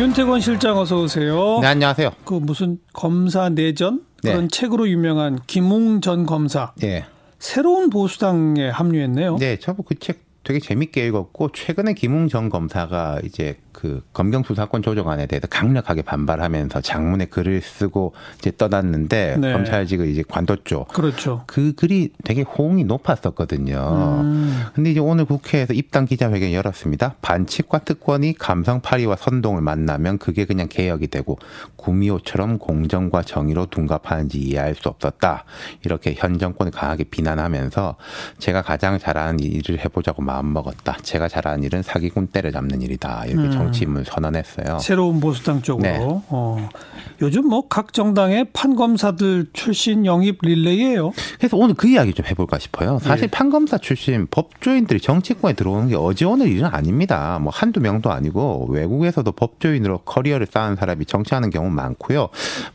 윤태권 실장 어서 오세요. 네, 안녕하세요. 그 무슨 검사 내전 그런 네. 책으로 유명한 김웅 전 검사 예. 새로운 보수당에 합류했네요. 네, 저도 그 책 되게 재밌게 읽었고 최근에 김웅 전 검사가 이제 그 검경 수사권 조정안에 대해서 강력하게 반발하면서 장문에 글을 쓰고 이제 떠났는데 네. 검찰직을 이제 관뒀죠. 그렇죠. 그 글이 되게 호응이 높았었거든요. 음. 근데 이제 오늘 국회에서 입당 기자회견 열었습니다. 반칙과 특권이 감성 파리와 선동을 만나면 그게 그냥 개혁이 되고 구미호처럼 공정과 정의로 둔갑하는지 이해할 수 없었다. 이렇게 현 정권을 강하게 비난하면서 제가 가장 잘하는 일을 해보자고 마음 먹었다. 제가 잘하는 일은 사기꾼 때려잡는 일이다. 이렇게 음. 정치인을 선언했어요. 새로운 보수당 쪽으로. 네. 어. 요즘 뭐 각 정당의 판검사들 출신 영입 릴레이예요. 그래서 오늘 그 이야기 좀 해볼까 싶어요. 사실 예. 판검사 출신 법조인들이 정치권에 들어오는 게 어제 오늘 일은 아닙니다. 뭐 한두 명도 아니고 외국에서도 법조인으로 커리어를 쌓은 사람이 정치하는 경우 많고요.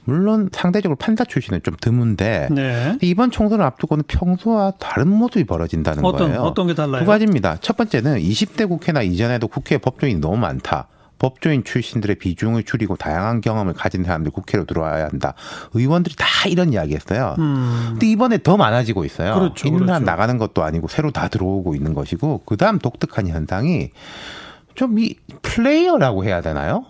물론 상대적으로 판사 출신은 좀 드문데 네. 이번 총선을 앞두고는 평소와 다른 모습이 벌어진다는 어떤 거예요. 어떤 게 달라요? 두 가지입니다. 첫 번째는 20대 국회나 이전에도 국회에 법조인이 너무 많다. 법조인 출신들의 비중을 줄이고 다양한 경험을 가진 사람들 국회로 들어와야 한다. 의원들이 다 이런 이야기 했어요. 음. 근데 이번에 더 많아지고 있어요. 그렇죠, 있는 사람 그렇죠. 나가는 것도 아니고 새로 다 들어오고 있는 것이고 그다음 독특한 현상이 좀 이 플레이어라고 해야 되나요?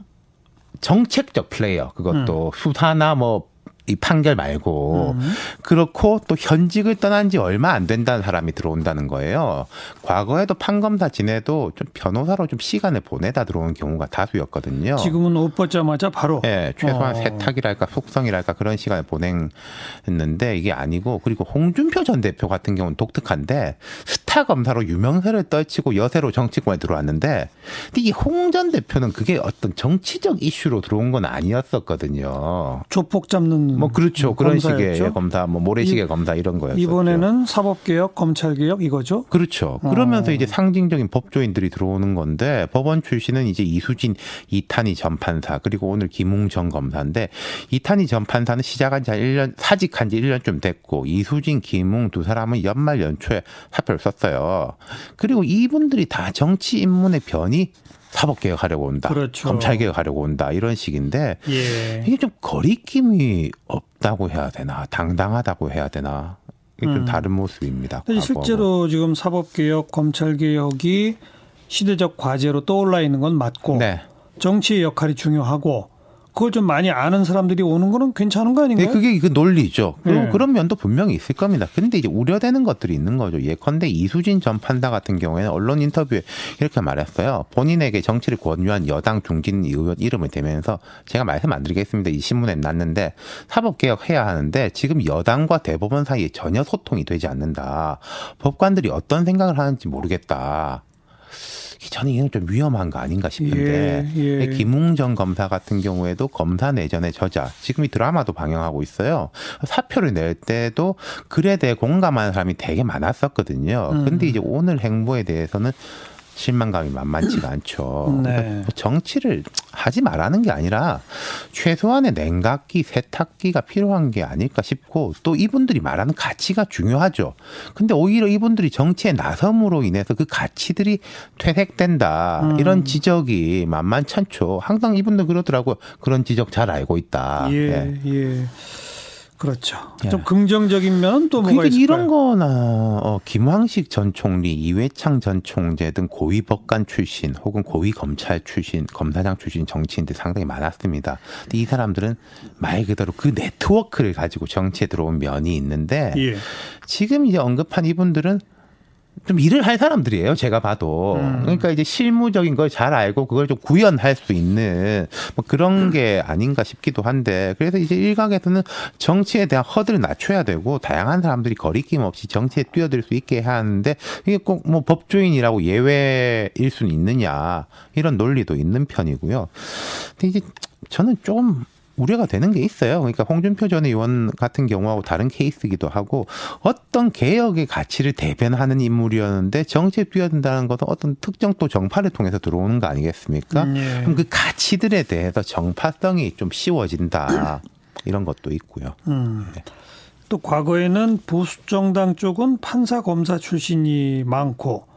정책적 플레이어 그것도 수사나 뭐 이 판결 말고 음. 그렇고 또 현직을 떠난 지 얼마 안 된다는 사람이 들어온다는 거예요. 과거에도 판검사 지내도 좀 변호사로 좀 시간을 보내다 들어온 경우가 다수였거든요. 지금은 옷 벗자마자 바로. 예, 최소한 어. 세탁이랄까 속성이랄까 그런 시간을 보냈는데 이게 아니고 그리고 홍준표 전 대표 같은 경우는 독특한데 스타 검사로 유명세를 떨치고 여세로 정치권에 들어왔는데 근데 이홍 전 대표는 그게 어떤 정치적 이슈로 들어온 건 아니었었거든요. 조폭 잡는 뭐 그렇죠 그런 검사였죠? 식의 검사 뭐 모래시계 이- 검사 이런 거였었죠. 이번에는 사법개혁, 검찰개혁 이거죠? 그렇죠. 어. 그러면서 이제 상징적인 법조인들이 들어오는 건데 법원 출신은 이제 이수진 이탄희 전 판사 그리고 오늘 김웅 전 검사인데 이탄희 전 판사는 시작한 지 한 1년 사직한 지 1년쯤 됐고 이수진 김웅 두 사람은 연말 연초에 사표를 썼어요. 그리고 이분들이 다 정치 인문의 변이 사법개혁하려고 온다. 그렇죠. 검찰개혁하려고 온다. 이런 식인데 예. 이게 좀 거리낌이 없다고 해야 되나 당당하다고 해야 되나 이게 좀 음. 다른 모습입니다. 실제로 지금 사법개혁, 검찰개혁이 시대적 과제로 떠올라 있는 건 맞고 네. 정치의 역할이 중요하고 그걸 좀 많이 아는 사람들이 오는 거는 괜찮은 거 네, 아닌가요? 그게 그 논리죠. 그 네. 그런 면도 분명히 있을 겁니다. 근데 이제 우려되는 것들이 있는 거죠. 예컨대 이수진 전 판사 같은 경우에는 언론 인터뷰에 이렇게 말했어요. 본인에게 정치를 권유한 여당 중진 의원 이름을 대면서 제가 말씀 안 드리겠습니다. 이 신문에 났는데 사법개혁 해야 하는데 지금 여당과 대법원 사이에 전혀 소통이 되지 않는다. 법관들이 어떤 생각을 하는지 모르겠다. 저는 이건 좀 위험한 거 아닌가 싶은데 예, 예. 김웅 전 검사 같은 경우에도 검사 내전의 저자 지금 이 드라마도 방영하고 있어요 사표를 낼 때도 글에 대해 공감하는 사람이 되게 많았었거든요 음. 근데 이제 오늘 행보에 대해서는 실망감이 만만치가 않죠. 네. 그러니까 뭐 정치를 하지 말라는 게 아니라 최소한의 냉각기, 세탁기가 필요한 게 아닐까 싶고 또 이분들이 말하는 가치가 중요하죠. 근데 오히려 이분들이 정치에 나섬으로 인해서 그 가치들이 퇴색된다. 음. 이런 지적이 만만찮죠. 항상 이분들 그러더라고요. 그런 지적 잘 알고 있다. 예, 예. 예. 그렇죠. 예. 좀 긍정적인 면은 또 뭐가 있을까요? 이런 거나 어, 김황식 전 총리, 이회창 전 총재 등 고위 법관 출신 혹은 고위 검찰 출신, 검사장 출신 정치인들 상당히 많았습니다. 근데 이 사람들은 말 그대로 그 네트워크를 가지고 정치에 들어온 면이 있는데 예. 지금 이제 언급한 이분들은 좀 일을 할 사람들이에요. 제가 봐도. 음. 그러니까 이제 실무적인 걸 잘 알고 그걸 좀 구현할 수 있는 뭐 그런 게 아닌가 싶기도 한데 그래서 이제 일각에서는 정치에 대한 허들을 낮춰야 되고 다양한 사람들이 거리낌 없이 정치에 뛰어들 수 있게 하는데 이게 꼭 뭐 법조인이라고 예외일 수는 있느냐 이런 논리도 있는 편이고요. 근데 이제 저는 좀 우려가 되는 게 있어요. 그러니까 홍준표 전 의원 같은 경우하고 다른 케이스이기도 하고 어떤 개혁의 가치를 대변하는 인물이었는데 정치에 뛰어든다는 것은 어떤 특정 또 정파를 통해서 들어오는 거 아니겠습니까? 음, 예. 그럼 그 가치들에 대해서 정파성이 좀 씌워진다. 이런 것도 있고요. 음. 네. 또 과거에는 보수 정당 쪽은 판사 검사 출신이 많고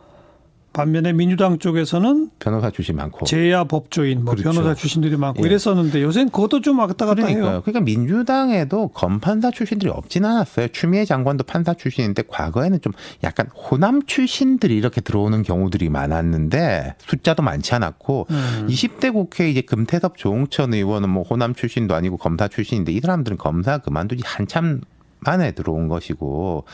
반면에 민주당 쪽에서는 변호사 출신 많고 제야 법조인, 뭐 그렇죠. 변호사 출신들이 많고 예. 이랬었는데 요새는 그것도 좀 왔다 갔다 그러니까요. 해요. 그러니까 민주당에도 검판사 출신들이 없진 않았어요. 추미애 장관도 판사 출신인데 과거에는 좀 약간 호남 출신들이 이렇게 들어오는 경우들이 많았는데 숫자도 많지 않았고 음. 20대 국회 이제 금태섭 조홍천 의원은 뭐 호남 출신도 아니고 검사 출신인데 이 사람들은 검사 그만두지 한참 만에 들어온 것이고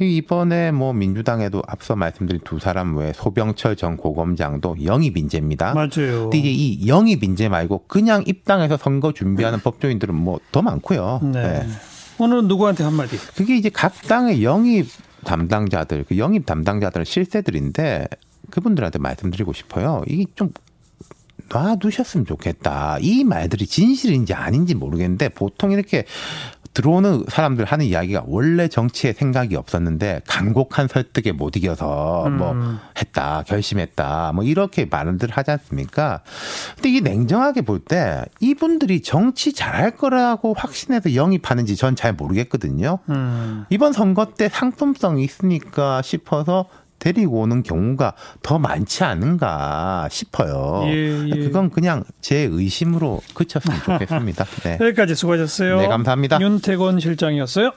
이번에 뭐 민주당에도 앞서 말씀드린 두 사람 외에 소병철 전 고검장도 영입 인재입니다. 맞아요. 근데 이제 이 영입 인재 말고 그냥 입당해서 선거 준비하는 법조인들은 뭐 더 많고요. 네. 네. 오늘은 누구한테 한마디? 그게 이제 각 당의 영입 담당자들, 그 영입 담당자들은 실세들인데 그분들한테 말씀드리고 싶어요. 이게 좀 놔두셨으면 좋겠다. 이 말들이 진실인지 아닌지 모르겠는데 보통 이렇게 들어오는 사람들 하는 이야기가 원래 정치에 생각이 없었는데 간곡한 설득에 못 이겨서 뭐 음. 했다, 결심했다, 뭐 이렇게 말들 하지 않습니까? 근데 이게 냉정하게 볼 때 이분들이 정치 잘할 거라고 확신해서 영입하는지 전 잘 모르겠거든요. 음. 이번 선거 때 상품성이 있으니까 싶어서 데리고 오는 경우가 더 많지 않은가 싶어요. 예, 예. 그건 그냥 제 의심으로 그쳤으면 좋겠습니다. 네. 여기까지 수고하셨어요. 네, 감사합니다. 윤태곤 실장이었어요.